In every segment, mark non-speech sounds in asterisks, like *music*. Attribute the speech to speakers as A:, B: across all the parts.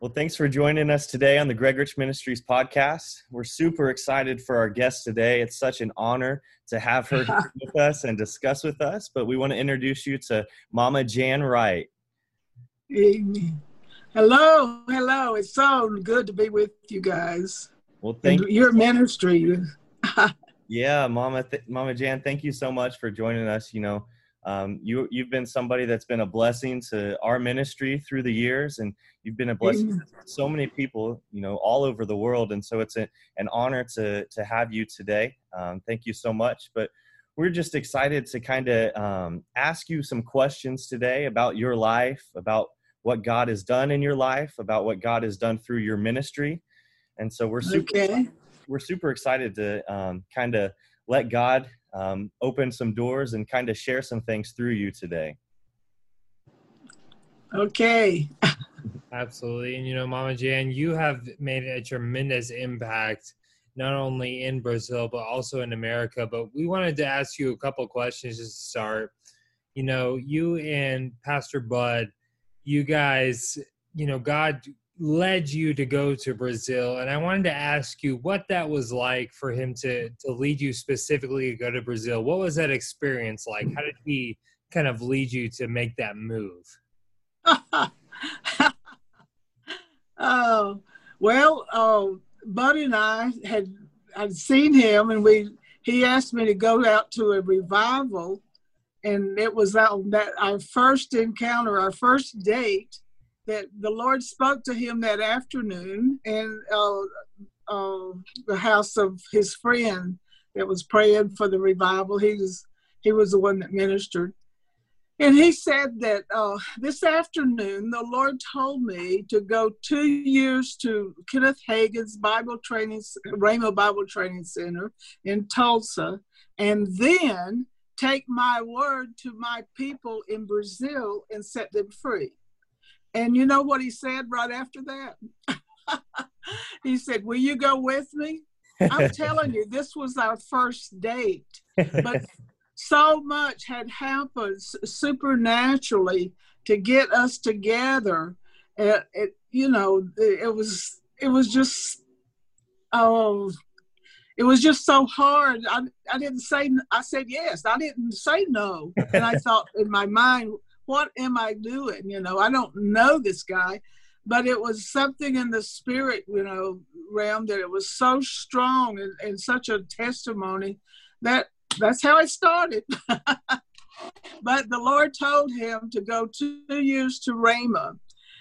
A: Well, thanks for joining us today on the Greg Rich Ministries podcast. We're super excited for our guest today. It's such an honor to have her *laughs* with us and discuss with us. But we want to introduce you to Mama Jan Wright.
B: Amen. Hello, hello. It's so good to be with you guys.
A: Well, thank
B: and your ministry. *laughs*
A: yeah, Mama, th- Mama Jan, thank you so much for joining us. You know, um, you you've been somebody that's been a blessing to our ministry through the years, and you've been a blessing to so many people, you know, all over the world. And so it's a, an honor to to have you today. Um, thank you so much. But we're just excited to kind of um, ask you some questions today about your life, about what God has done in your life, about what God has done through your ministry. And so we're super okay. we're super excited to um, kind of let God um, open some doors and kind of share some things through you today.
B: Okay. *laughs*
C: Absolutely. And you know, Mama Jan, you have made a tremendous impact not only in Brazil but also in America. But we wanted to ask you a couple questions just to start. You know, you and Pastor Bud, you guys, you know, God led you to go to Brazil, and I wanted to ask you what that was like for him to to lead you specifically to go to Brazil. What was that experience like? How did he kind of lead you to make that move? *laughs*
B: oh well, uh, Buddy and I had had seen him, and we he asked me to go out to a revival, and it was that, that our first encounter, our first date that the Lord spoke to him that afternoon in uh, uh, the house of his friend that was praying for the revival. He was he was the one that ministered, and he said that uh, this afternoon the Lord told me to go two years to Kenneth Hagin's Bible Training Rhema Bible Training Center in Tulsa, and then take my word to my people in Brazil and set them free. And you know what he said right after that? *laughs* he said, Will you go with me? I'm *laughs* telling you, this was our first date. But *laughs* so much had happened supernaturally to get us together. It, it you know, it was it was just oh it was just so hard. I, I didn't say I said yes. I didn't say no. And I thought in my mind, what am I doing? You know, I don't know this guy, but it was something in the spirit, you know, realm that it was so strong and, and such a testimony that that's how it started. *laughs* but the Lord told him to go two years to Rhema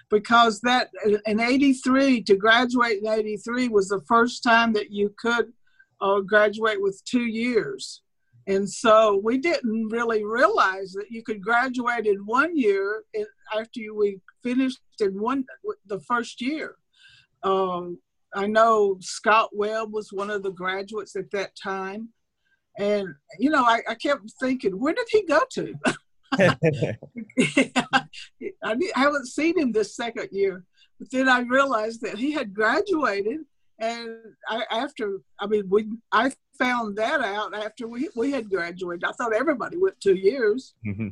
B: because that in 83 to graduate in 83 was the first time that you could uh, graduate with two years and so we didn't really realize that you could graduate in one year after you, we finished in one the first year. Um, I know Scott Webb was one of the graduates at that time. And, you know, I, I kept thinking, where did he go to? *laughs* I, haven't seen him this second year. But then I realized that he had graduated and I, after I mean we I found that out after we we had graduated. I thought everybody went two years. Mm-hmm.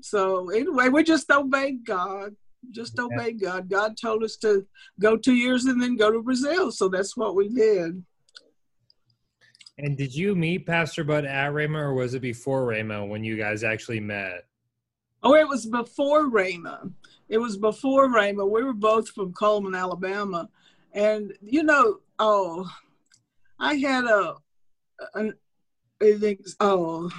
B: So anyway, we just obeyed God. Just yeah. obeyed God. God told us to go two years and then go to Brazil. So that's what we did.
C: And did you meet Pastor Bud at Rhema or was it before Rhema when you guys actually met?
B: Oh, it was before Rhema. It was before Rhema. We were both from Cullman, Alabama and you know, oh, I had a an oh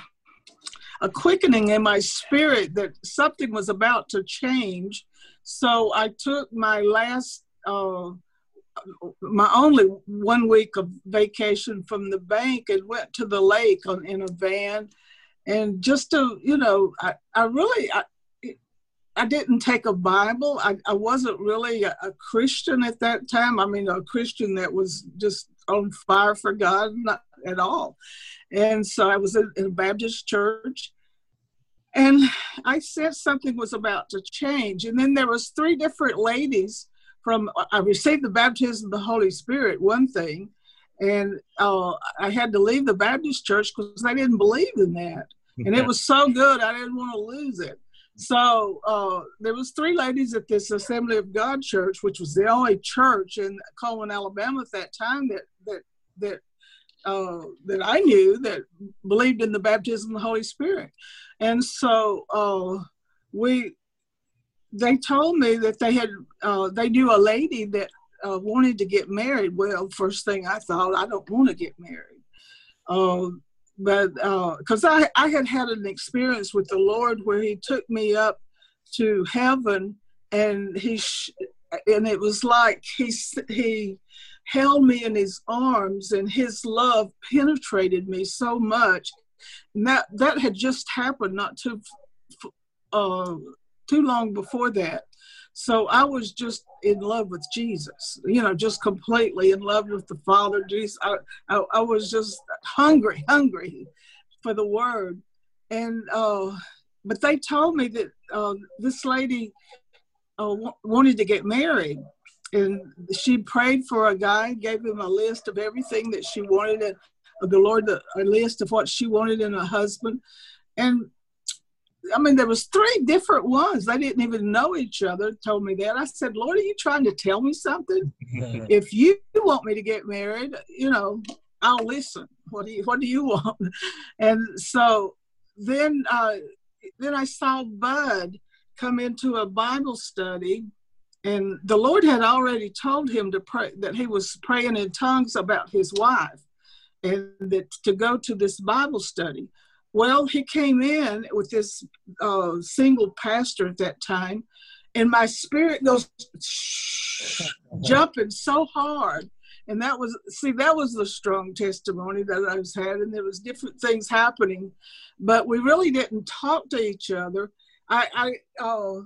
B: a quickening in my spirit that something was about to change. So I took my last uh, my only one week of vacation from the bank and went to the lake on in a van and just to you know i, I really I, I didn't take a Bible. I, I wasn't really a, a, Christian at that time. I mean, a Christian that was just on fire for God, not at all. And so I was in, in a Baptist church, and I said something was about to change. And then there was three different ladies from. I received the baptism of the Holy Spirit. One thing, and uh, I had to leave the Baptist church because they didn't believe in that. And it *laughs* was so good, I didn't want to lose it. So uh, there was three ladies at this Assembly of God church, which was the only church in Cullman, Alabama at that time that that that uh, that I knew that believed in the baptism of the Holy Spirit, and so uh, we they told me that they had uh, they knew a lady that uh, wanted to get married. Well, first thing I thought, I don't want to get married. But because uh, I, I had had an experience with the Lord where He took me up to heaven, and He sh- and it was like He He held me in His arms, and His love penetrated me so much. And that that had just happened not too uh, too long before that. So I was just in love with Jesus, you know, just completely in love with the Father. Jesus, I, I, I was just hungry, *laughs* hungry for the Word, and uh, but they told me that uh, this lady uh, w- wanted to get married, and she prayed for a guy, gave him a list of everything that she wanted, and the Lord a list of what she wanted in a husband, and I mean, there was three different ones. They didn't even know each other. Told me that. I said, Lord, are you trying to tell me something? *laughs* if you want me to get married, you know, I'll listen. What do you What do you want? And so then, uh, then I saw Bud come into a Bible study, and the Lord had already told him to pray that he was praying in tongues about his wife, and that to go to this Bible study. Well, he came in with this uh, single pastor at that time, and my spirit goes *laughs* jumping so hard. And that was see that was the strong testimony that I was had, and there was different things happening, but we really didn't talk to each other. I, I uh,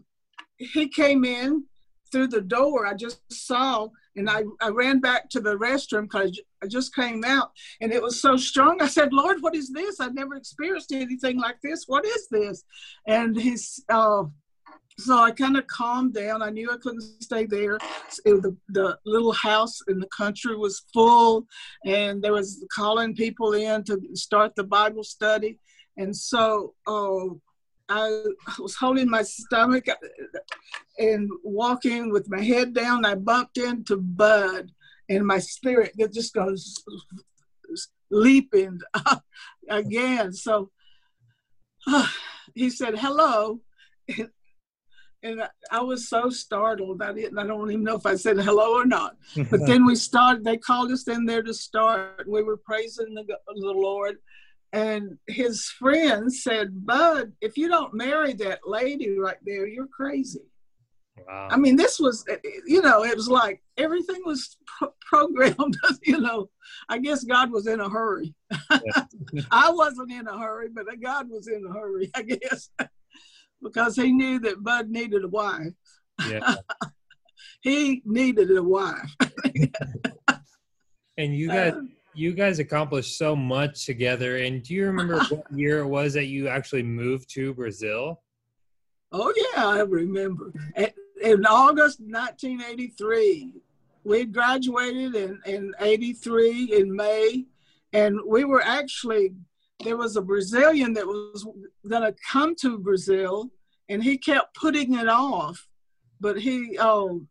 B: he came in through the door. I just saw and I, I ran back to the restroom because I just came out and it was so strong. I said, Lord, what is this? I've never experienced anything like this. What is this? And he's, uh, so I kind of calmed down. I knew I couldn't stay there. It, the, the little house in the country was full, and there was calling people in to start the Bible study. And so uh, I was holding my stomach and walking with my head down. I bumped into Bud, and my spirit just goes leaping again. So uh, he said, "Hello," and, and I was so startled. I didn't. I don't even know if I said hello or not. But *laughs* then we started. They called us in there to start. We were praising the, the Lord and his friend said, Bud, if you don't marry that lady right there, you're crazy. Wow. I mean, this was, eh, eh, you know, it was like everything was pro- programmed. *laughs* you know, I guess God was in a hurry. Yeah. *laughs* I wasn't in a hurry, but God was in a hurry, *laughs* I guess, because he knew that Bud needed a wife. Yeah. he needed a wife.
C: and you guys, you guys accomplished so much together. And do you remember *laughs* what year it was that you actually moved to Brazil?
B: Oh yeah, I remember. In August 1983, we graduated in in 83 in May, and we were actually there was a Brazilian that was going to come to Brazil, and he kept putting it off. But he, oh,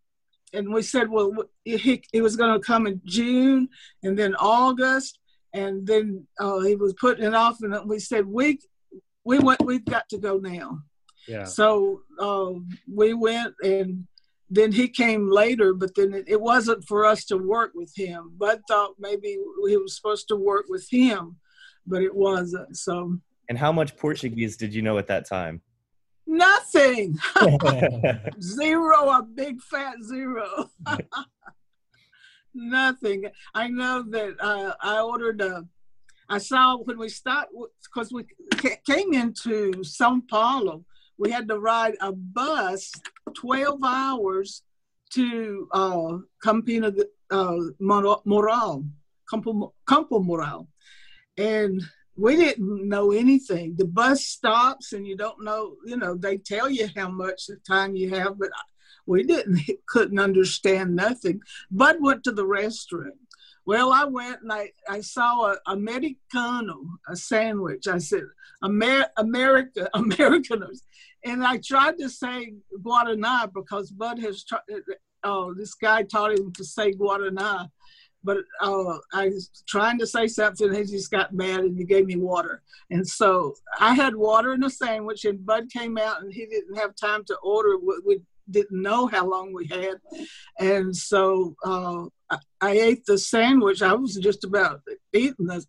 B: and we said, well, he, he was going to come in June and then August, and then uh, he was putting it off, and we said, we we went, we've got to go now. Yeah. So uh, we went, and then he came later, but then it, it, wasn't for us to work with him. Bud thought maybe he was supposed to work with him, but it wasn't. So.
A: And how much Portuguese did you know at that time?
B: Nothing. *laughs* zero, a big fat zero. *laughs* Nothing. I know that uh, I ordered a. I saw when we stopped because we came into Sao Paulo. We had to ride a bus twelve hours to uh, Campina uh, Moral, Campo, Campo Moral, and we didn't know anything. The bus stops and you don't know, you know, they tell you how much time you have, but we didn't, *laughs* couldn't understand nothing. Bud went to the restroom. Well, I went and I, I saw a Americano, a sandwich. I said, Amer- America, *laughs* Americanos. And I tried to say Guaraná because Bud has tried, uh, this guy taught him to say Guaraná. But uh, I was trying to say something, he just got mad and he gave me water. And so I had water in a sandwich, and Bud came out and he didn't have time to order. We didn't know how long we had. And so uh, I, I ate the sandwich. I was just about eating the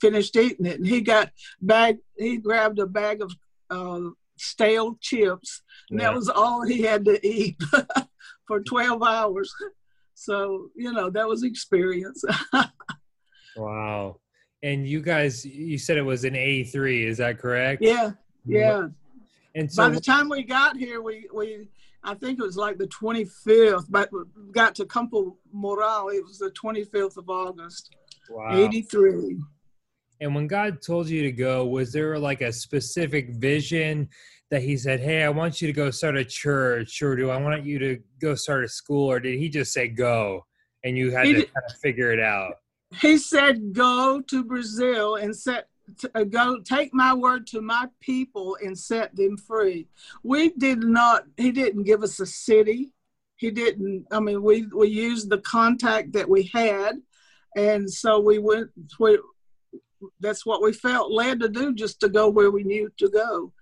B: finished eating it, and he got bag. He grabbed a bag of uh, stale chips, and yeah. that was all he had to eat *laughs* for twelve hours. So you know that was experience. *laughs*
C: wow! And you guys, you said it was an A three. Is that correct?
B: Yeah, mm-hmm. yeah. And so, by the time we got here, we we I think it was like the 25th, but got to Campo Moral. It was the 25th of August, wow. 83.
C: And when God told you to go, was there like a specific vision that He said, Hey, I want you to go start a church, or do I want you to go start a school, or did He just say go and you had he to did, kind of figure it out?
B: He said, Go to Brazil and set uh, go take my word to my people and set them free. We did not, he didn't give us a city. He didn't, I mean, we, we used the contact that we had. And so we went, we, that's what we felt led to do, just to go where we knew to go.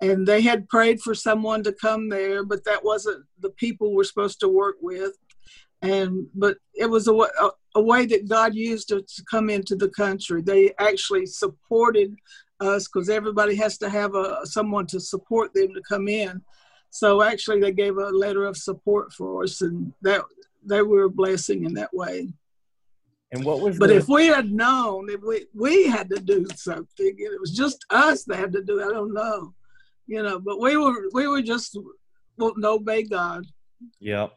B: And they had prayed for someone to come there, but that wasn't the people we're supposed to work with and but it was a, a, a way that God used to, to come into the country. They actually supported us because everybody has to have a someone to support them to come in. So actually, they gave a letter of support for us, and that they were a blessing in that way.
A: And what was?
B: But the... if we had known, if we we had to do something, it was just us that had to do. It, I don't know, you know. But we were we were just wanting to obey God.
A: Yep.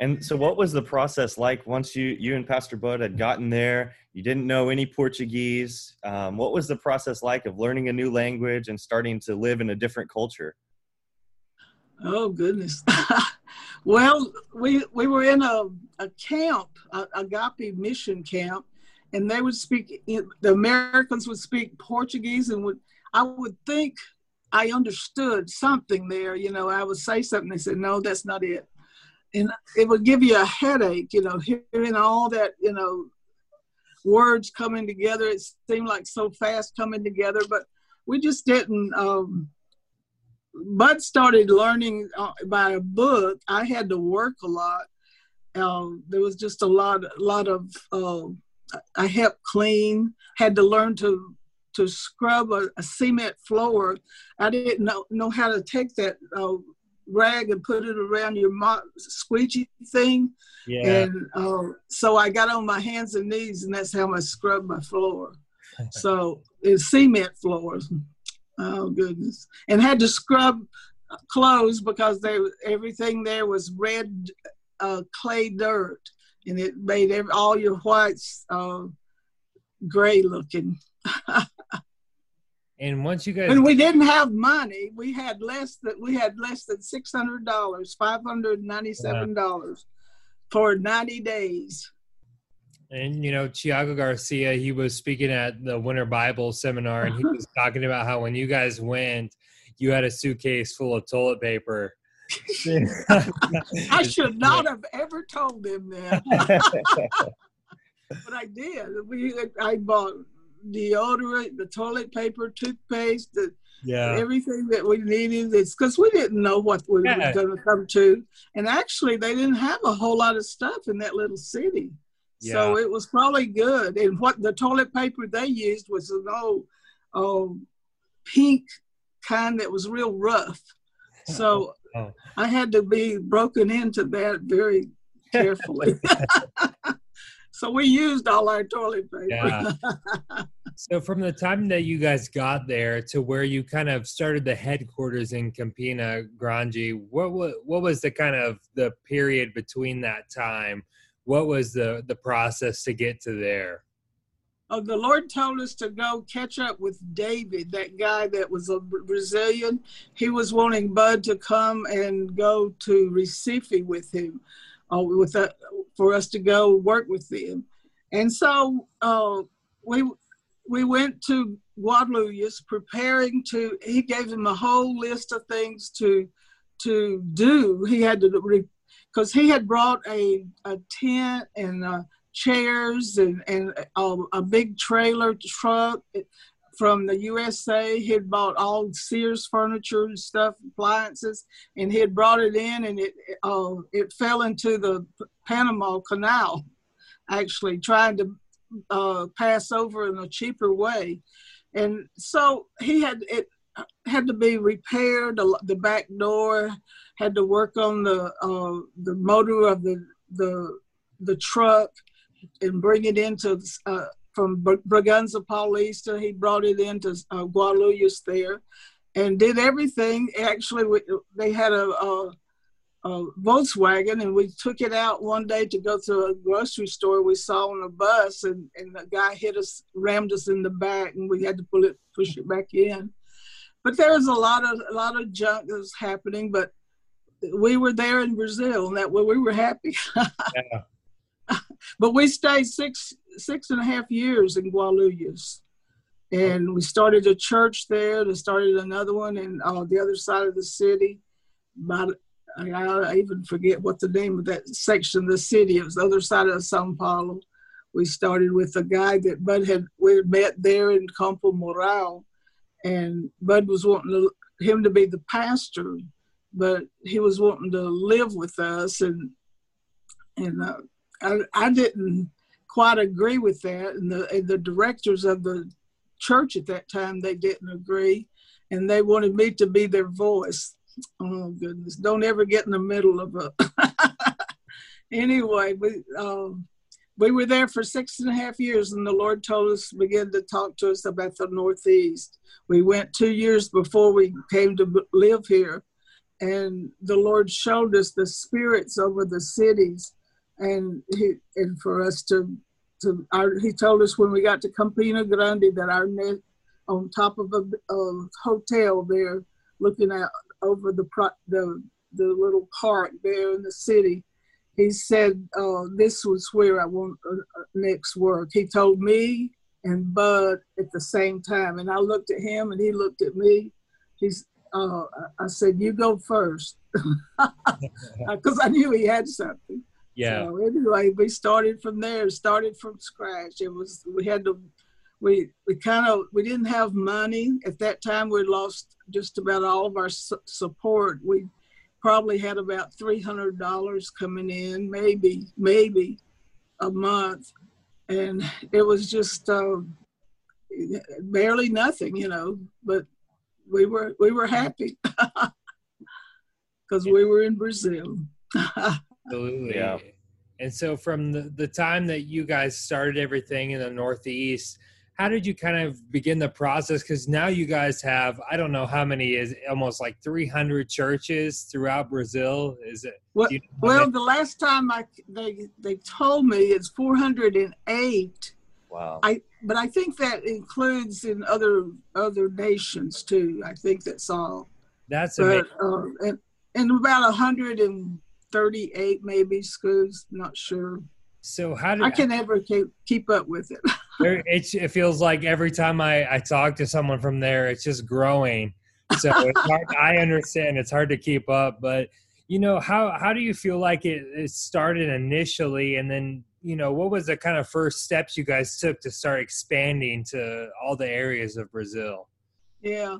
A: And so, what was the process like once you you and Pastor Bud had gotten there? You didn't know any Portuguese. Um, what was the process like of learning a new language and starting to live in a different culture?
B: Oh goodness. *laughs* well, we we were in a, a camp, a agape mission camp, and they would speak. The Americans would speak Portuguese, and would I would think I understood something there. You know, I would say something. They said, "No, that's not it." and it would give you a headache, you know, hearing all that, you know, words coming together. It seemed like so fast coming together, but we just didn't. Um, Bud started learning uh, by a book. I had to work a lot. Um, there was just a lot, a lot of. Uh, I helped clean. Had to learn to to scrub a, a cement floor. I didn't know know how to take that uh, rag and put it around your mo- squeegee thing. Yeah. And uh, so I got on my hands and knees, and that's how I scrubbed my floor. *laughs* so it's cement floors. Oh goodness! And had to scrub clothes because they everything there was red uh, clay dirt, and it made every, all your whites uh, gray looking. *laughs*
C: And once you guys
B: and we didn't have money, we had less that we had less than six hundred dollars, five hundred ninety-seven dollars for ninety days.
C: And you know, Tiago Garcia, he was speaking at the Winter Bible Seminar, and he uh-huh. was talking about how when you guys went, you had a suitcase full of toilet paper. *laughs*
B: I should not have ever told him that, *laughs* but I did. We I bought deodorant, the toilet paper, toothpaste, the, yeah, everything that we needed. It's because we didn't know what we yeah. were going to come to, and actually, they didn't have a whole lot of stuff in that little city. Yeah. So it was probably good. And what the toilet paper they used was an old, old pink kind that was real rough. *laughs* So oh. I had to be broken into that very carefully. *laughs* so we used all our toilet paper. Yeah. *laughs*
C: so from the time that you guys got there to where you kind of started the headquarters in Campina Grande, what what, what was the kind of the period between that time? What was the the process to get to there?
B: Oh, the Lord told us to go catch up with David, that guy that was a Brazilian. He was wanting Bud to come and go to Recife with him, uh, with a, for us to go work with them. And so uh, we we went to Guadalupe preparing to. He gave him a whole list of things to to do. He had to because he had brought a a tent and uh, chairs and and a, a big trailer truck from the USA. He had bought all Sears furniture and stuff, appliances, and he had brought it in, and it uh, it fell into the Panama Canal, actually trying to uh, pass over in a cheaper way, and so he had it had to be repaired. The, back door had to work on the uh, the motor of the the the truck and bring it into uh, from Bragança Paulista. He brought it into uh, Guadalupe there and did everything. Actually, we, they had a, a, a, Volkswagen, and we took it out one day to go to a grocery store we saw on a bus, and, and the guy hit us, rammed us in the back, and we had to pull it, push it back in. But there was a lot of a lot of junk that was happening, but we were there in Brazil, and that we were happy. *laughs* yeah. *laughs* But we stayed six six and a half years in Guarulhos. And we started a church there. They started another one in uh, the other side of the city. About, I, I even forget what the name of that section of the city. It was the other side of Sao Paulo. We started with a guy that Bud had we had met there in Campo Moral, and Bud was wanting to, him to be the pastor, but he was wanting to live with us, and and uh, I, I didn't quite agree with that, and the and the directors of the church at that time they didn't agree, and they wanted me to be their voice. Oh goodness! Don't ever get in the middle of a. *laughs* anyway, we um, we were there for six and a half years, and the Lord told us began to talk to us about the Northeast. We went two years before we came to live here, and the Lord showed us the spirits over the cities and he and for us to to our, he told us when we got to Campina Grande that our net on top of a, a hotel there, looking out over the the the little park there in the city. He said uh, this was where I want uh, uh, next work. He told me and Bud at the same time, and I looked at him and he looked at me. He's uh, I said, "You go first *laughs* *laughs* because I knew he had something.
C: Yeah.
B: So anyway, we started from there. Started from scratch. It was we had to. We we kind of we didn't have money at that time. We lost just about all of our su- support. We probably had about three hundred dollars coming in, maybe maybe a month, and it was just uh, barely nothing, you know. But we were we were happy *laughs* because we were in Brazil. *laughs*
C: Absolutely. Yeah. And so from the, the time that you guys started everything in the Northeast, how did you kind of begin the process? Because now you guys have, I don't know how many is almost like 300 churches throughout Brazil. Is it?
B: Well, you know well the last time I they they told me it's 408.
A: Wow.
B: I but I think that includes in other other nations too. I think that's all.
C: That's amazing.
B: Uh, and, and about 100 and 38 maybe schools not sure.
C: So how did
B: i can never keep, keep up with it. *laughs*
C: It, it feels like every time I, I talk to someone from there it's just growing. So *laughs* it's hard, i understand it's hard to keep up but you know how how do you feel like it, it started initially? And then you know what was the kind of first steps you guys took to start expanding to all the areas of brazil?
B: Yeah.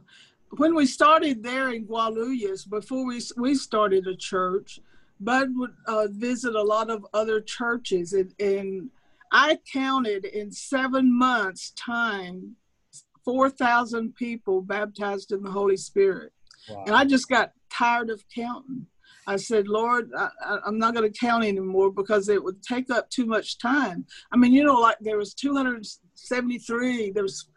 B: When we started there in Guarulhos, before we we started a church, Bud would uh, visit a lot of other churches, and, and I counted in seven months' time, 4,000 people baptized in the Holy Spirit. Wow. And I just got tired of counting. I said, Lord, I, am not going to count anymore because it would take up too much time. I mean, you know, like there was 273. There was,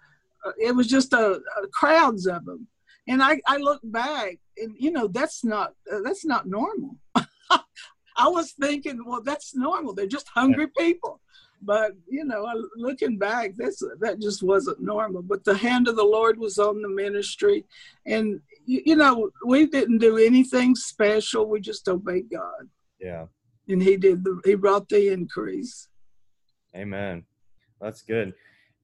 B: uh, it was just a, a, crowds of them. And I, I look back, and you know, that's not uh, that's not normal. *laughs* *laughs* I was thinking, well, that's normal. They're just hungry people. But you know, looking back, that's that just wasn't normal. But the hand of the Lord was on the ministry, and you, you know, we didn't do anything special. We just obeyed God.
A: Yeah.
B: And He did the. He brought the increase.
A: Amen. That's good.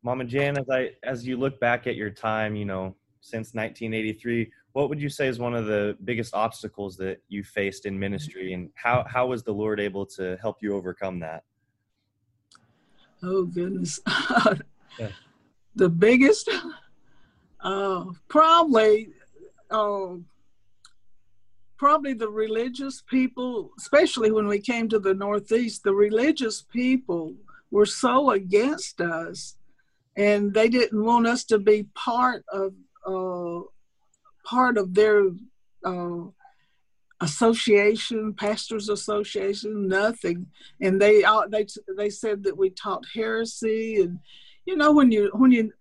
A: Mama Jan, as I as you look back at your time, you know, since 1983, what would you say is one of the biggest obstacles that you faced in ministry and how how was the Lord able to help you overcome that?
B: Oh goodness. *laughs* yeah. The biggest *laughs* uh probably uh probably the religious people, especially when we came to the Northeast, the religious people were so against us and they didn't want us to be part of uh, part of their uh, association, pastors association, nothing. And they they they said that we taught heresy, and you know when you when you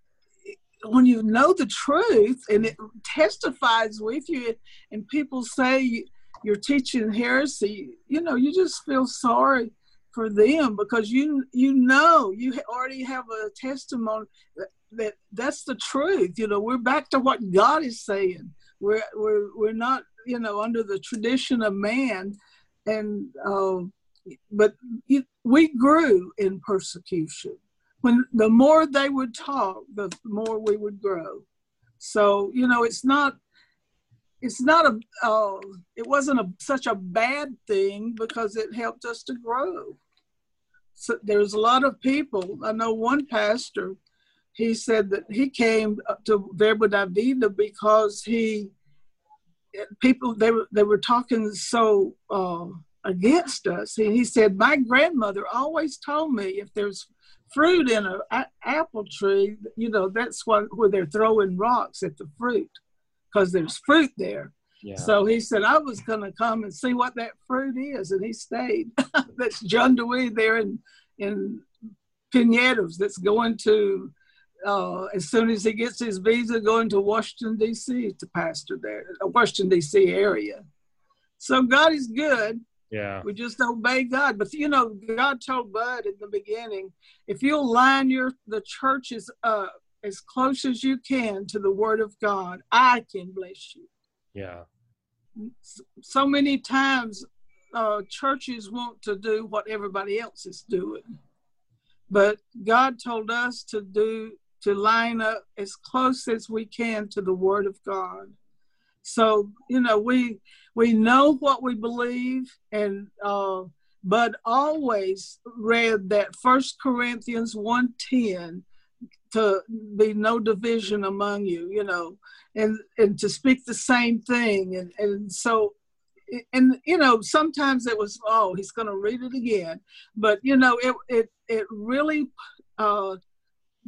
B: when you know the truth and it testifies with you, and people say you're teaching heresy, you know you just feel sorry for them because you you know you already have a testimony that, that that's the truth you know we're back to what god is saying we're we're we're not you know under the tradition of man. And uh, but it, we grew in persecution. When the more they would talk the more we would grow. So you know it's not it's not a uh, it wasn't a, such a bad thing because it helped us to grow. So there's a lot of people i know one pastor he said that he came to verbo da because he people they were they were talking so uh, against us and he said my grandmother always told me if there's fruit in an a- apple tree you know that's what where they're throwing rocks at the fruit because there's fruit there yeah. So he said, I was going to come and see what that fruit is. And he stayed. *laughs* that's John Dewey there in, in Pinedos that's going to, uh, as soon as he gets his visa, going to Washington, D.C. to pastor there, uh, Washington, D.C. area. So God is good.
C: Yeah.
B: We just obey God. But you know, God told Bud in the beginning, if you'll line your the churches up as close as you can to the word of God, I can bless you.
C: Yeah.
B: So many times uh, churches want to do what everybody else is doing. But God told us to do to line up as close as we can to the Word of God. So you know we we know what we believe, and uh, but always read that First Corinthians one ten to be no division among you, you know, and and to speak the same thing, and and so and you know sometimes it was oh he's going to read it again but you know it it it really uh,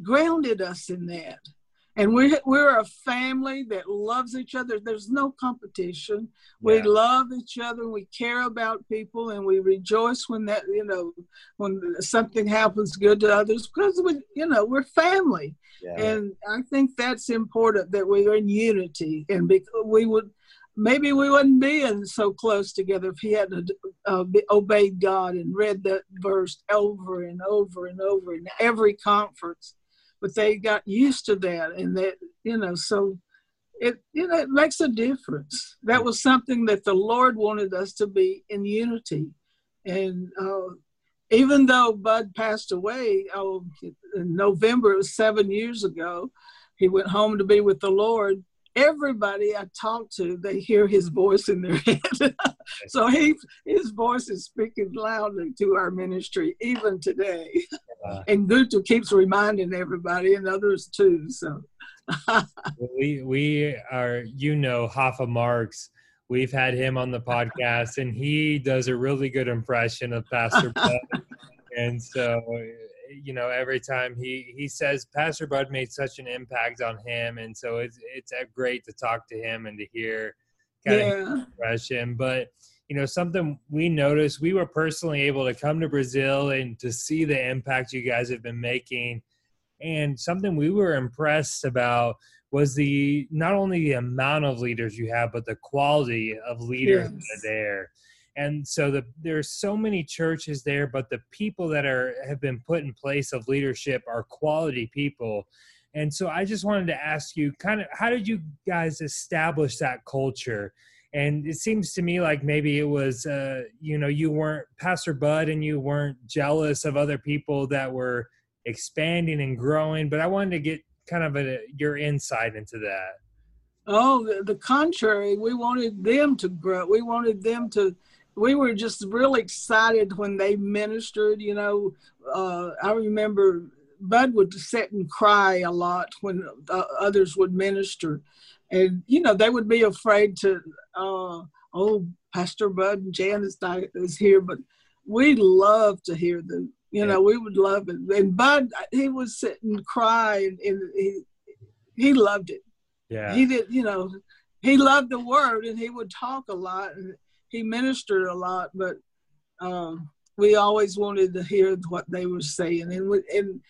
B: grounded us in that. And we're we're a family that loves each other. There's no competition. We love each other we care about people and we rejoice when that you know when something happens good to others because we you know we're family. Yeah. and i think that's important that we're in unity and because we would maybe we wouldn't be in so close together if he hadn't uh, obeyed God and read that verse over and over and over in every conference. But they got used to that, and that you know, so it you know it makes a difference. That was something that the Lord wanted us to be in unity, and uh, even though Bud passed away oh, in November, it was seven years ago, he went home to be with the Lord everybody I talk to, they hear his voice in their *laughs* head. so he, his voice is speaking loudly to our ministry even today. And Guto keeps reminding everybody and others too. So
C: we we are, you know, Hoffa Marks. We've had him on the podcast, and he does a really good impression of Pastor *laughs* and so you know every time he he says pastor bud made such an impact on him and so it's it's uh, great to talk to him and to hear kind yeah. of expression but you know something we noticed we were personally able to come to brazil and to see the impact you guys have been making and something we were impressed about was the not only the amount of leaders you have but the quality of leaders yes. that are there and so the, there's so many churches there but the people that are have been put in place of leadership are quality people. And so i just wanted to ask you kind of how did you guys establish that culture? And it seems to me like maybe it was uh, you know you weren't pastor bud and you weren't jealous of other people that were expanding and growing but i wanted to get kind of a, your insight into that.
B: Oh the, the contrary we wanted them to grow we wanted them to we were just really excited when they ministered you know uh, i remember bud would sit and cry a lot when uh, others would minister. And you know they would be afraid to uh, oh pastor bud and janice is here but we love to hear them. You know we would love it. And bud he would sit and cry and, and he he loved it.
C: Yeah.
B: He did you know he loved the word and he would talk a lot and he ministered a lot but um, we always wanted to hear what they were saying and, and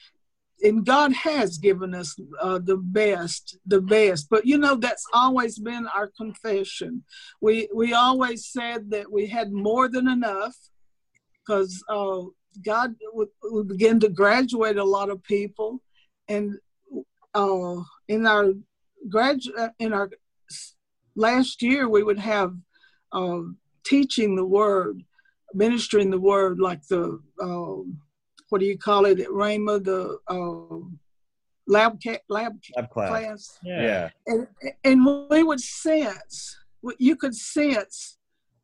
B: and God has given us uh, the best, the best. But you know that's always been our confession. We we always said that we had more than enough, because uh, God would, begin to graduate a lot of people, and uh, in our grad uh, in our last year we would have uh, teaching the word, ministering the word like the um, what do you call it at Rhema, the uh, lab, ca- lab,
A: lab class.
B: class.
A: Yeah. yeah.
B: And, and we would sense, you could sense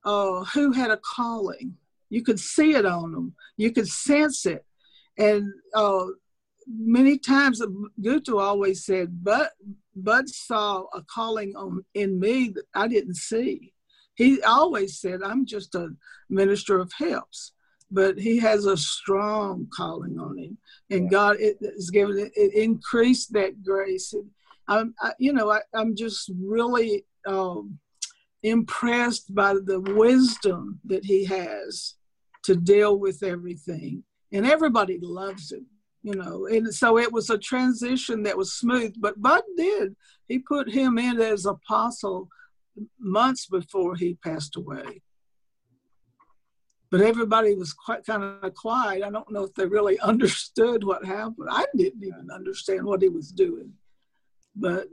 B: uh, who had a calling. You could see it on them. You could sense it. And uh, many times, uh, Guto always said, but Bud saw a calling on in me that I didn't see. He always said, I'm just a minister of helps but he has a strong calling on him. And god it is given it, it increased that grace. And i'm I, you know I, am just really um, impressed by the wisdom that he has to deal with everything. And everybody loves him you know. And so it was a transition that was smooth but bud did. He put him in as apostle months before he passed away but everybody was quite kind of quiet. I don't know if they really *laughs* understood what happened. I didn't even understand what he was doing, but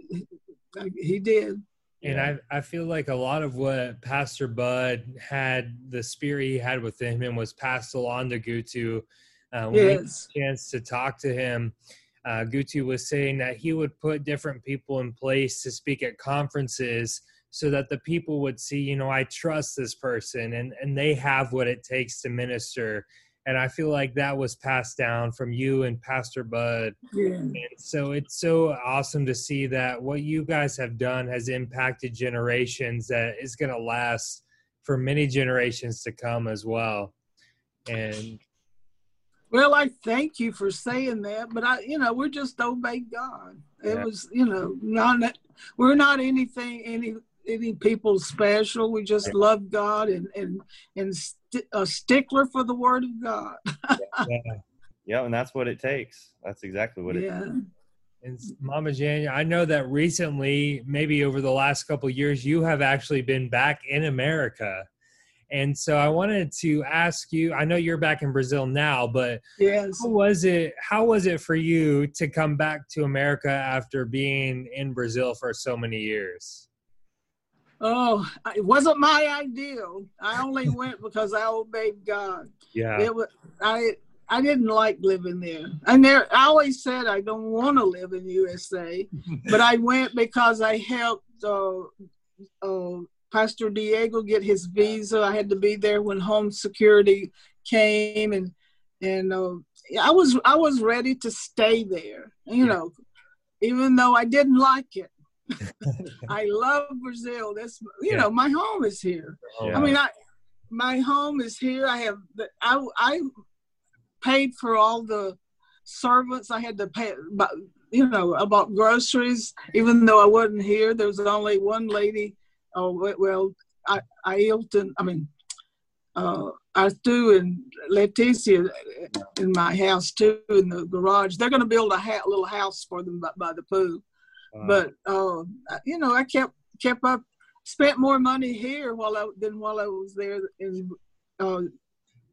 B: he did.
C: And I, I feel like a lot of what Pastor Bud had, the spirit he had within him, was passed along to Guto. Uh, when yes. we had a chance to talk to him, uh, Guto was saying that he would put different people in place to speak at conferences so that the people would see, you know, I trust this person and, and they have what it takes to minister. And I feel like that was passed down from you and Pastor Bud. Yeah. And so it's so awesome to see that what you guys have done has impacted generations that is going to last for many generations to come as well. And
B: well, I thank you for saying that, but I, you know, we're just obey God. It yeah. was, you know, not we're not anything any any people special. We just yeah. love God and and and st- a stickler for the Word of God. *laughs*
A: yeah. yeah, and that's what it takes. That's exactly what it. Yeah.
C: And Mama Jan, I know that recently, maybe over the last couple years, you have actually been back in America. And so I wanted to ask you, I know you're back in Brazil now, but
B: yes.
C: how was it how was it for you to come back to America after being in Brazil for so many years?
B: Oh, it wasn't my ideal. I only *laughs* went because I obeyed God.
C: Yeah.
B: It was I I didn't like living there. And there I always said I don't want to live in USA, *laughs* but I went because I helped uh, uh, Pastor Diego get his visa. I had to be there when home security came and and uh, I was I was ready to stay there. You know, even though I didn't like it. I love Brazil. That's you yeah. know my home is here. Yeah. I mean, I my home is here. I have I I paid for all the servants. I had to pay, but you know about groceries. Even though I wasn't here, there was only one lady. Oh well, I I Hilton. I mean, uh, Arthur and Leticia in my house too in the garage. They're going to build a ha- little house for them by, by the pool. Uh, but uh, you know, I kept kept up, spent more money here while I than while I was there in uh,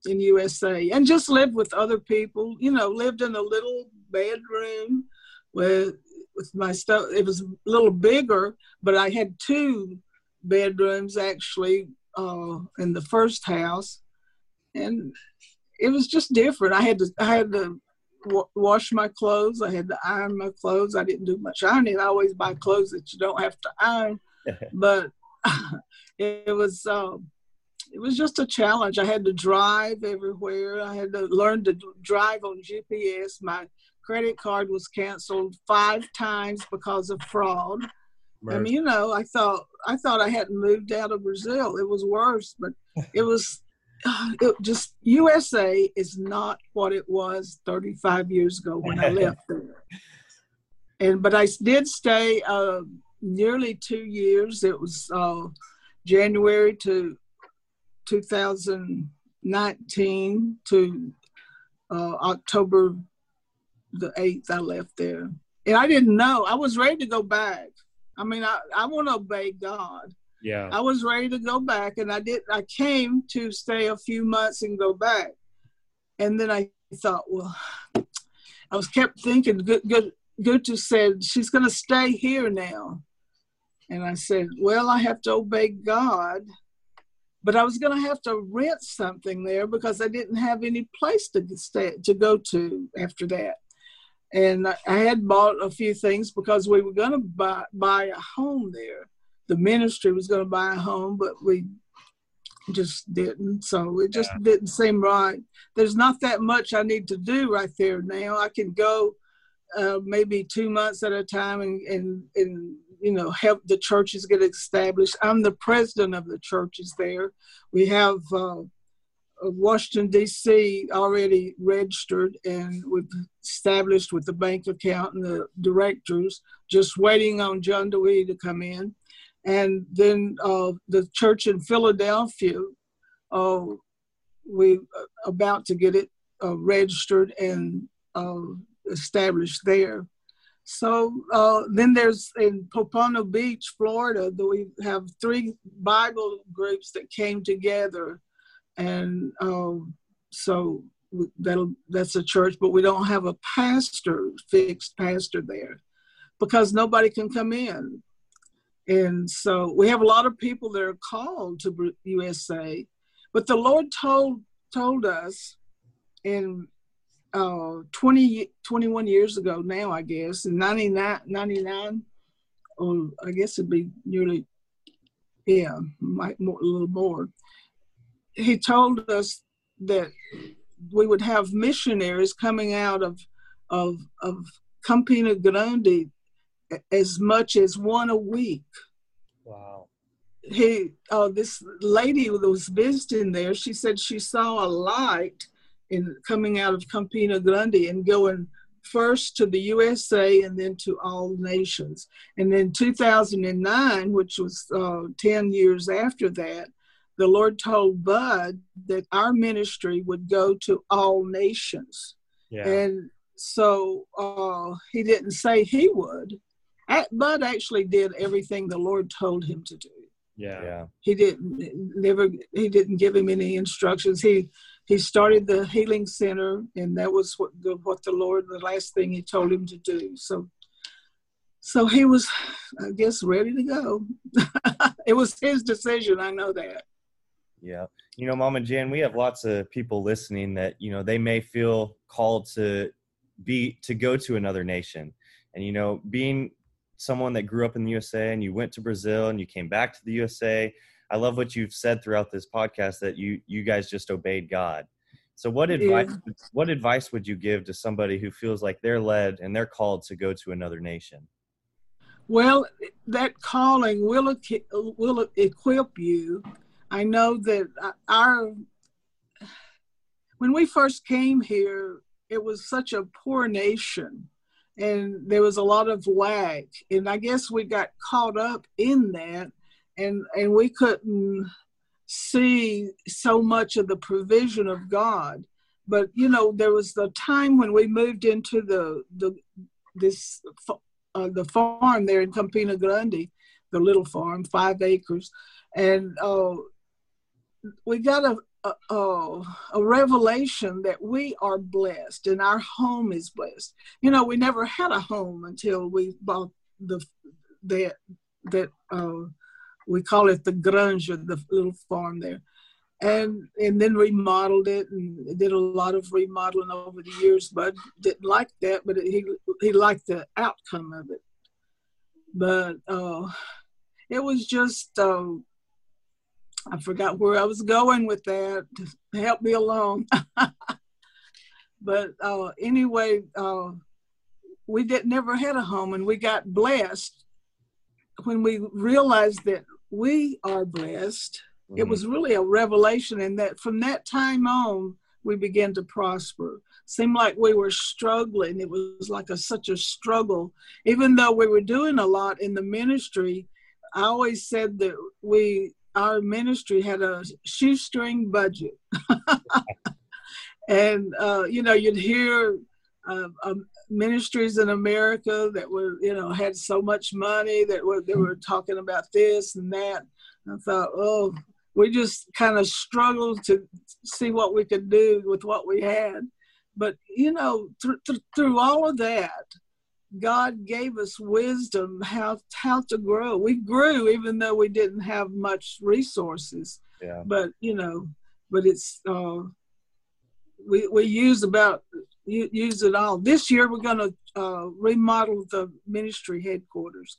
B: in USA, and just lived with other people. You know, lived in a little bedroom with with my stuff. It was a little bigger, but I had two bedrooms actually uh, in the first house, and it was just different. I had to I had to wash my clothes. I had to iron my clothes. I didn't do much ironing. I always buy clothes that you don't have to iron, *laughs* but *laughs* it was. Um, it was just a challenge. I had to drive everywhere. I had to learn to drive on GPS. My credit card was canceled five times because of fraud. Right. I mean, you know, I thought I thought I hadn't moved out of Brazil. It was worse, but it was *sighs* it just USA is not what it was 35 years ago when I left *laughs* there. And but I did stay uh, nearly two years. It was uh, January to 2019 to uh, October the 8th, I left there. And I didn't know. I was ready to go back. I mean, I, I want to obey God.
C: Yeah.
B: I was ready to go back and I did I came to stay a few months and go back. And then I thought, well, I was kept thinking good good Guta said she's gonna stay here now. And I said, Well, I have to obey God but I was going to have to rent something there because I didn't have any place to stay to go to after that. And I had bought a few things because we were going to buy buy a home there. The ministry was going to buy a home, but we just didn't. So it just yeah. didn't seem right. There's not that much I need to do right there now. I can go uh, maybe two months at a time and, and, and you know help the churches get established. I'm the president of the churches there. We have uh, Washington D.C. already registered and we've established with the bank account and the directors. Just waiting on John Dewey to come in, and then uh, the church in Philadelphia. Uh, we uh, about to get it uh, registered and uh, established there. So uh, then there's in Pompano Beach, Florida, we have three Bible groups that came together, and um, so that'll that's a church, but we don't have a pastor, fixed pastor there, because nobody can come in, and so we have a lot of people that are called to USA, but the Lord told told us in uh, 20, 21 years ago now, I guess, in 99, 99 or I guess it'd be nearly, yeah, might more, a little more. He told us that we would have missionaries coming out of of of Campina Grande as much as one a week.
C: Wow.
B: He, uh, this lady that was visiting there, she said she saw a light in coming out of Campina Grande and going first to the USA and then to all nations. And then 2009, which was uh, 10 years after that, the Lord told Bud that our ministry would go to all nations. Yeah. And so uh, he didn't say he would. Bud actually did everything the Lord told him to do.
C: Yeah. yeah.
B: He didn't never he didn't give him any instructions. He he started the healing center, and that was what the, what the Lord, the last thing He told him to do. So, so he was, I guess, ready to go. *laughs* it was his decision. I know that.
A: Yeah, you know, Mama Jan, we have lots of people listening that you know they may feel called to be to go to another nation, and you know, being someone that grew up in the USA and you went to Brazil and you came back to the USA I love what you've said throughout this podcast that you you guys just obeyed God. So what advice yeah. what advice would you give to somebody who feels like they're led and they're called to go to another nation?
B: Well, that calling will will equip you. I know that our when we first came here, it was such a poor nation and there was a lot of lack and I guess we got caught up in that and and we couldn't see so much of the provision of God. But you know, there was the time when we moved into the the this uh, the farm there in Campina Grande, the little farm, five acres, and uh, we got a, a, a revelation that we are blessed and our home is blessed. You know, we never had a home until we bought the that that uh, we call it the Granja, the little farm there. And and then remodeled it and did a lot of remodeling over the years. But didn't like that, but he he liked the outcome of it. But uh, it was just uh, I forgot where I was going with that. Help me along. *laughs* but uh, anyway, uh, we did never had a home, and we got blessed when we realized that we are blessed. Mm-hmm. It was really a revelation, and that from that time on, we began to prosper. Seemed like we were struggling. It was like a such a struggle, even though we were doing a lot in the ministry. I always said that we our ministry had a shoestring budget. *laughs* and, uh, you know, you'd hear uh, um, ministries in America that were, you know, had so much money that were, they were talking about this and that. I thought, oh, we just kind of struggled to see what we could do with what we had. But, you know, th- th- through all of that, God gave us wisdom how how to grow. We grew even though we didn't have much resources.
A: Yeah.
B: But you know, but it's uh, we we use about use it all. This year we're going to uh, remodel the ministry headquarters.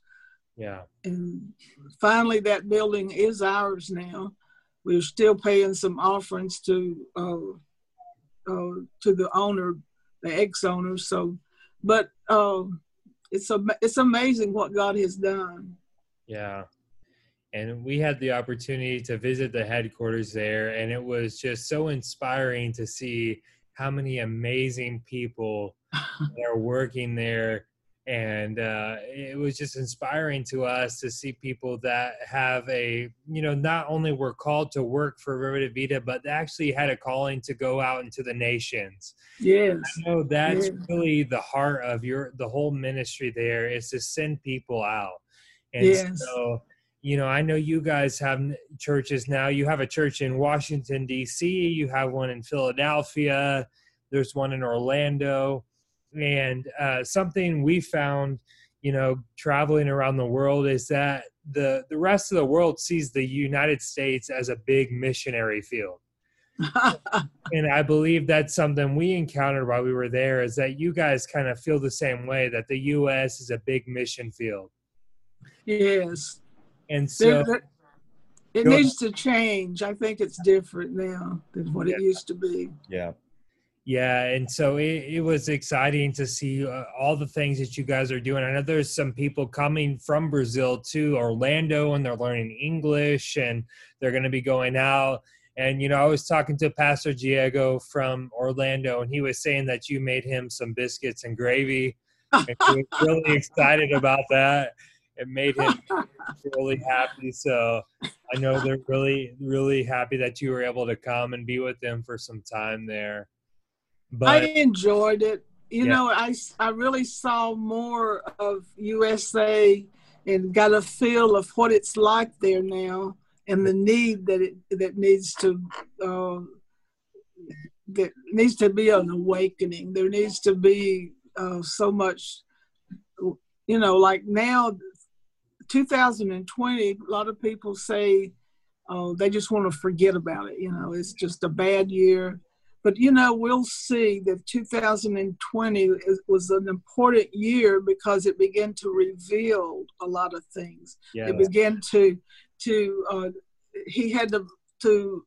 C: Yeah.
B: And finally, that building is ours now. We're still paying some offerings to uh, uh, to the owner, the ex-owner. So but um, it's a, it's amazing what God has done.
C: Yeah. And we had the opportunity to visit the headquarters there, and it was just so inspiring to see how many amazing people *laughs* are working there and uh, it was just inspiring to us to see people that have a you know not only were called to work for River de Vida, but they actually had a calling to go out into the nations.
B: Yes,
C: I know that's yes. really the heart of your the whole ministry. There is to send people out, and yes. so you know I know you guys have churches now. You have a church in Washington D.C. You have one in Philadelphia. There's one in Orlando and uh, something we found, you know, traveling around the world is that the the rest of the world sees the United States as a big missionary field. *laughs* and I believe that's something we encountered while we were there is that you guys kind of feel the same way that the US is a big mission field.
B: Yes.
C: And so
B: it needs to change. I think it's different now than what yeah. it used to be.
A: Yeah.
C: Yeah, and so it, it was exciting to see uh, all the things that you guys are doing. I know there's some people coming from Brazil to Orlando and they're learning English and they're going to be going out. And, you know, I was talking to Pastor Diego from Orlando and he was saying that you made him some biscuits and gravy. And he was really *laughs* excited about that. It made him really happy. So I know they're really, really happy that you were able to come and be with them for some time there.
B: But I enjoyed it. You yeah. know, I I really saw more of USA and got a feel of what it's like there now and the need that it that needs to uh, that needs to be an awakening. There needs to be uh, so much, you know, like now, 2020. A lot of people say uh, they just want to forget about it. You know, it's just a bad year. But you know, we'll see that 2020 was an important year because it began to reveal a lot of things. Yeah. It began to to uh, he had to to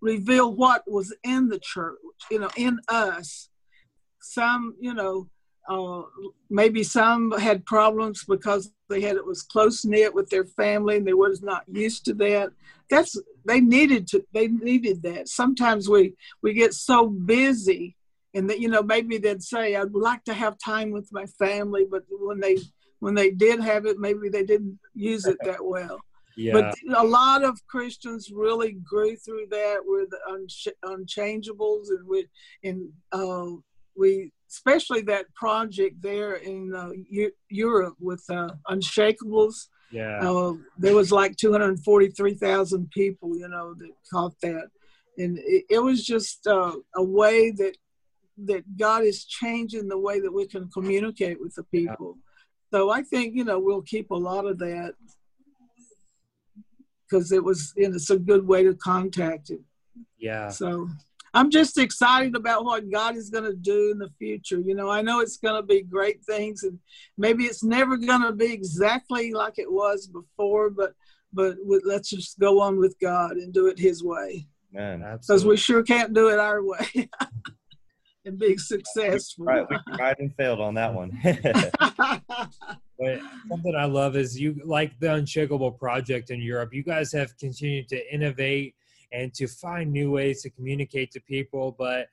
B: reveal what was in the church, you know, in us. Some, you know, uh, maybe some had problems because they had it was close knit with their family and they was not used to that. That's they needed to they needed that. Sometimes we we get so busy and that you know maybe they'd say I'd like to have time with my family, but when they when they did have it, maybe they didn't use it that well.
C: Yeah.
B: But a lot of Christians really grew through that. We're the unch- unchangeables, and we and uh, we especially that project there in uh, U- Europe with uh, Unshakables.
C: Yeah. Uh,
B: there was like 243,000 people, you know, that caught that. And it, it was just uh, a way that that God is changing the way that we can communicate with the people. Yeah. So I think, you know, we'll keep a lot of that. because it was and it's a good way to contact it.
C: Yeah.
B: So I'm just excited about what God is going to do in the future. You know, I know it's going to be great things, and maybe it's never going to be exactly like it was before, but but let's just go on with God and do it His way.
A: Man,
B: because we sure can't do it our way. *laughs* and being successful.
A: Right, we tried and failed on that one. *laughs*
C: but something I love is you like the Unshakable Project in Europe. You guys have continued to innovate and to find new ways to communicate to people, but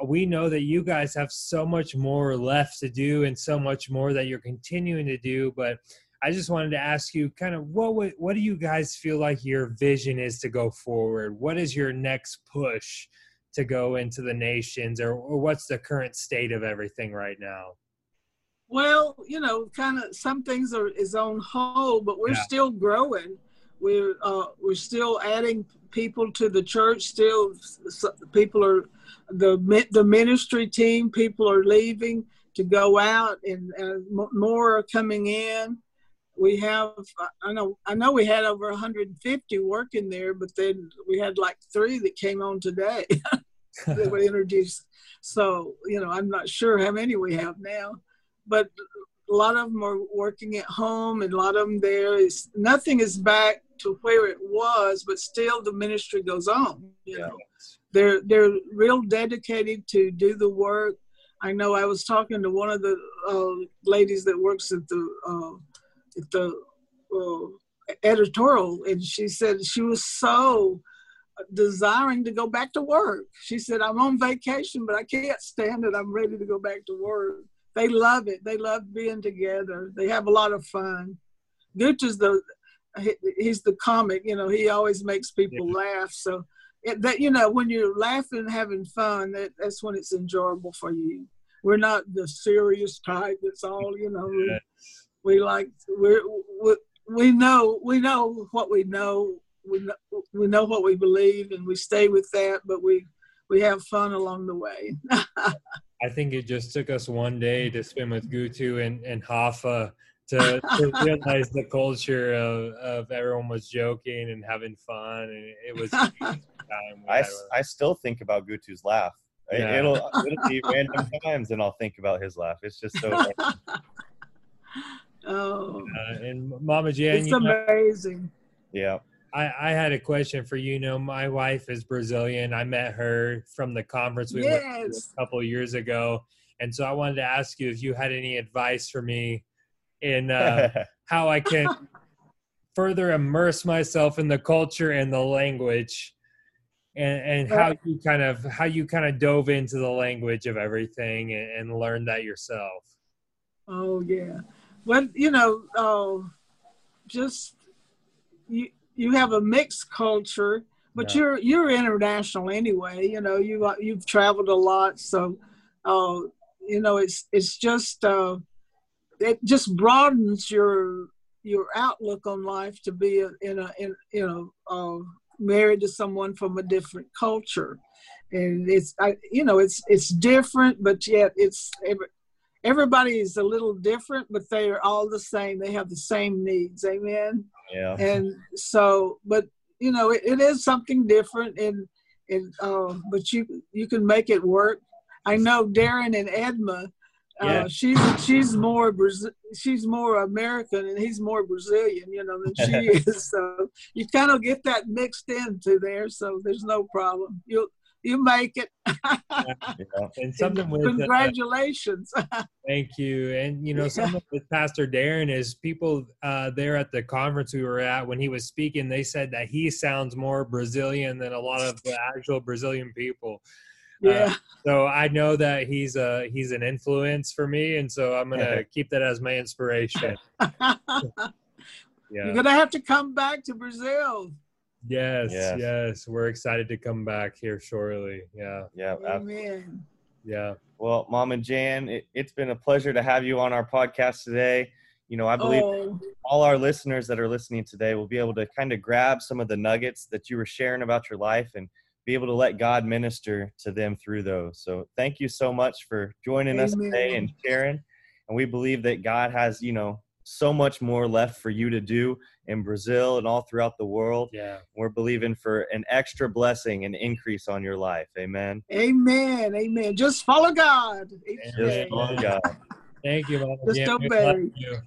C: uh, we know that you guys have so much more left to do and so much more that you're continuing to do but i just wanted to ask you kind of what would, what do you guys feel like your vision is to go forward? What is your next push to go into the nations or, or what's the current state of everything right now?
B: Well you know kind of some things are is on hold but we're yeah. still growing we're uh, we're still adding people to the church still people are the the ministry team people are leaving to go out and uh, more are coming in we have i know i know we had over 150 working there but then we had like three that came on today *laughs* that were introduced. So, you know, I'm not sure how many we have now, but a lot of them are working at home and a lot of them there is nothing is back to where it was, but still the ministry goes on. You know, they're they're real dedicated to do the work. I know I was talking to one of the uh, ladies that works at the uh, at the uh, editorial, and she said she was so desiring to go back to work. She said, I'm on vacation, but I can't stand it. I'm ready to go back to work. They love it. They love being together. They have a lot of fun. Gooch is the, he's the comic, you know, he always makes people yeah. laugh. So it, that, you know, when you're laughing and having fun, that, that's when it's enjoyable for you. We're not the serious type. It's all, you know, we, we like, we're, we, we know, we know what we know we know, we know what we believe and we stay with that, but we we have fun along the way. *laughs*
C: I think it just took us one day to spend with Guto and, and Hafa to, to realize the culture of, of everyone was joking and having fun and it was *laughs*
A: I, I still think about Guto's laugh. Yeah. It'll *laughs* it'll be random times and I'll think about his laugh. It's just so *laughs*
B: Oh
C: uh, and Mama Jan
B: It's amazing. Know,
A: yeah.
C: I, I had a question for you. you. Know, my wife is Brazilian. I met her from the conference we yes. went to a couple years ago, and so I wanted to ask you if you had any advice for me in uh, *laughs* how I can further immerse myself in the culture and the language, and, and how you kind of how you kind of dove into the language of everything and, and learned that yourself.
B: Oh yeah, well you know, uh, just you you have a mixed culture, but yeah. you're you're international anyway. You know, you you've traveled a lot, so uh, you know it's it's just uh, it just broadens your your outlook on life to be in a in you know uh, married to someone from a different culture, and it's I, you know it's it's different, but yet it's every, everybody is a little different, but they are all the same. They have the same needs. Amen.
A: Yeah.
B: And so, but you know, it, it is something different, and and uh, but you you can make it work. I know Darren and Edma. Uh, yeah. she's she's more Brazil, she's more American and he's more Brazilian, you know, than she *laughs* is. So you kind of get that mixed into there. So there's no problem. You'll you make it. *laughs*
C: yeah. And something with
B: uh, congratulations.
C: Uh, *laughs* thank you. And you know, something with Pastor Darren is people uh, there at the conference we were at when he was speaking. They said that he sounds more Brazilian than a lot of the actual Brazilian people.
B: Uh, yeah. Uh,
C: so I know that he's a he's an influence for me, and so I'm gonna keep that as my inspiration. *laughs*
B: yeah. You're gonna have to come back to Brazil.
C: Yes, yes, yes, We're excited to come back here shortly. Yeah.
A: Yeah.
B: Amen.
C: Yeah.
A: Well, Mama Jan, it, has been a pleasure to have you on our podcast today. You know, I believe oh. all our listeners that are listening today will be able to kind of grab some of the nuggets that you were sharing about your life and be able to let God minister to them through those. So thank you so much for joining Amen. us today and sharing. And we believe that God has, you know, so much more left for you to do in Brazil and all throughout the world.
C: Yeah.
A: We're believing for an extra blessing and increase on your life. Amen.
B: Amen. Amen. Just follow God.
A: Just follow God.
C: Thank you, Mama
B: Just obey.
C: you.